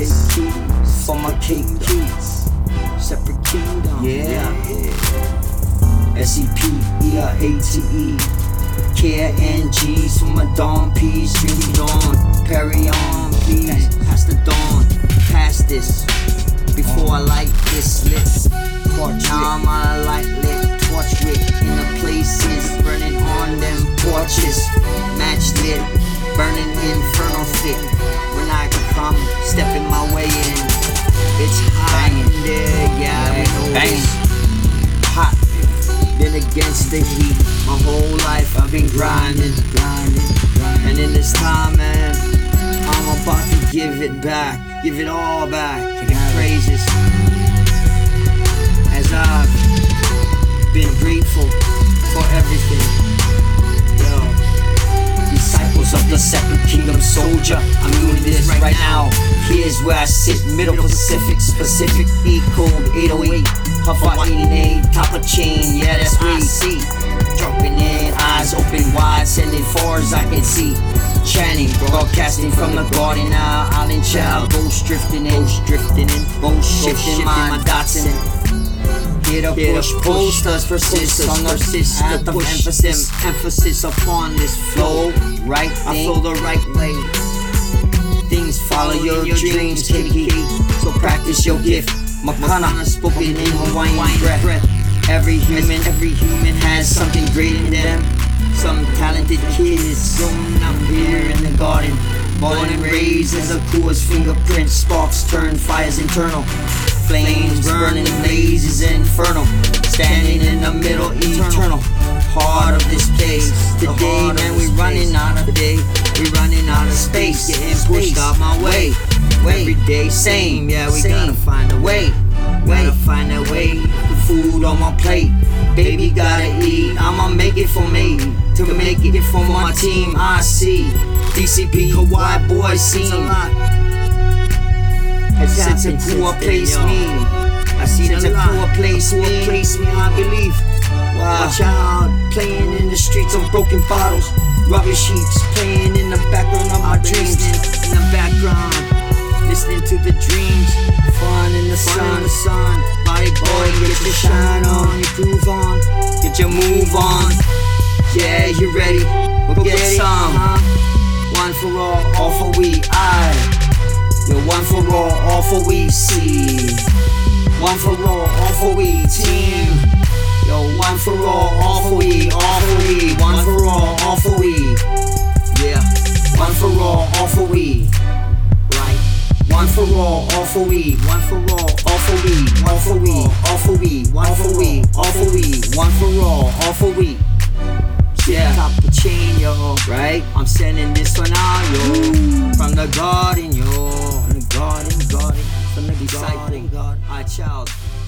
Take keys for my cake keys. Separate kingdom. Yeah. S E P E R A T E. K N G's for my dawn peas. Dreamy dawn. Carry on, please. Past the dawn. Past this. Before I light this lit. Now I'm on a light lit. Torch lit in the places. Burning on them porches. Match there, yeah, know Banging. it's hot. Been against the heat my whole life. I've been grinding, grinding, grinding. And in this time, man, I'm about to give it back, give it all back. Give praises as I've been grateful for everything. Yo, disciples of the separate kingdom soldier. I'm doing this right now. Here's where I sit, middle Pacific, specific, E code 808. Hawaii 88, top of chain, yeah, that's me. See, jumping in, eyes open wide, sending far as I can see. Chanting, broadcasting from the garden now, island child, ghost drifting in, ghost drifting in, ghost shifting my Datsun. Get a push, posters persist on the anthem, emphasis, emphasis upon this flow. Right I flow the right way. Things follow your, dreams, KK. So practice your gift. Makana spoken in Hawaiian breath. Every human, every human has something great in them. Some talented kid is grown up here in the garden. Born and raised as a coolest fingerprint. Sparks turn fires internal. Flames burning, blazes infernal. Standing in the middle, eternal. Heart of this place. Today, man, we running out of day. We running out of space. Getting pushed out my way. Every day, same. Yeah, we gotta find a way. Gotta find a way. The food on my plate. Baby gotta eat. I'ma make it for me. To make it for my team. I see. DCP, Hawaii boy scene. Since a poor place me. I see the poor place me. place me, I believe. Wow. Watch out, playing in the streets on broken bottles. Rubbish heaps, playing in the background of my dreams. In the background, listening to the dreams. Fun in the sun, the sun. Body boy, get your shine on, you groove on, get your move on. Yeah, you ready? We'll get some. Huh? One for all, all for we. I. One for all, all for we see. One for all, all for we team. Yo, one for all, all for we, all for we. One for all, all for we. Yeah, one for all, all for we. Right. One for all, all for we. One for all, all for we. One for we, all for we. One for we, all for we. One for all, all for we. Yeah, top the chain, yo. Right? I'm sending this one out, yo. From the garden, disciple, our.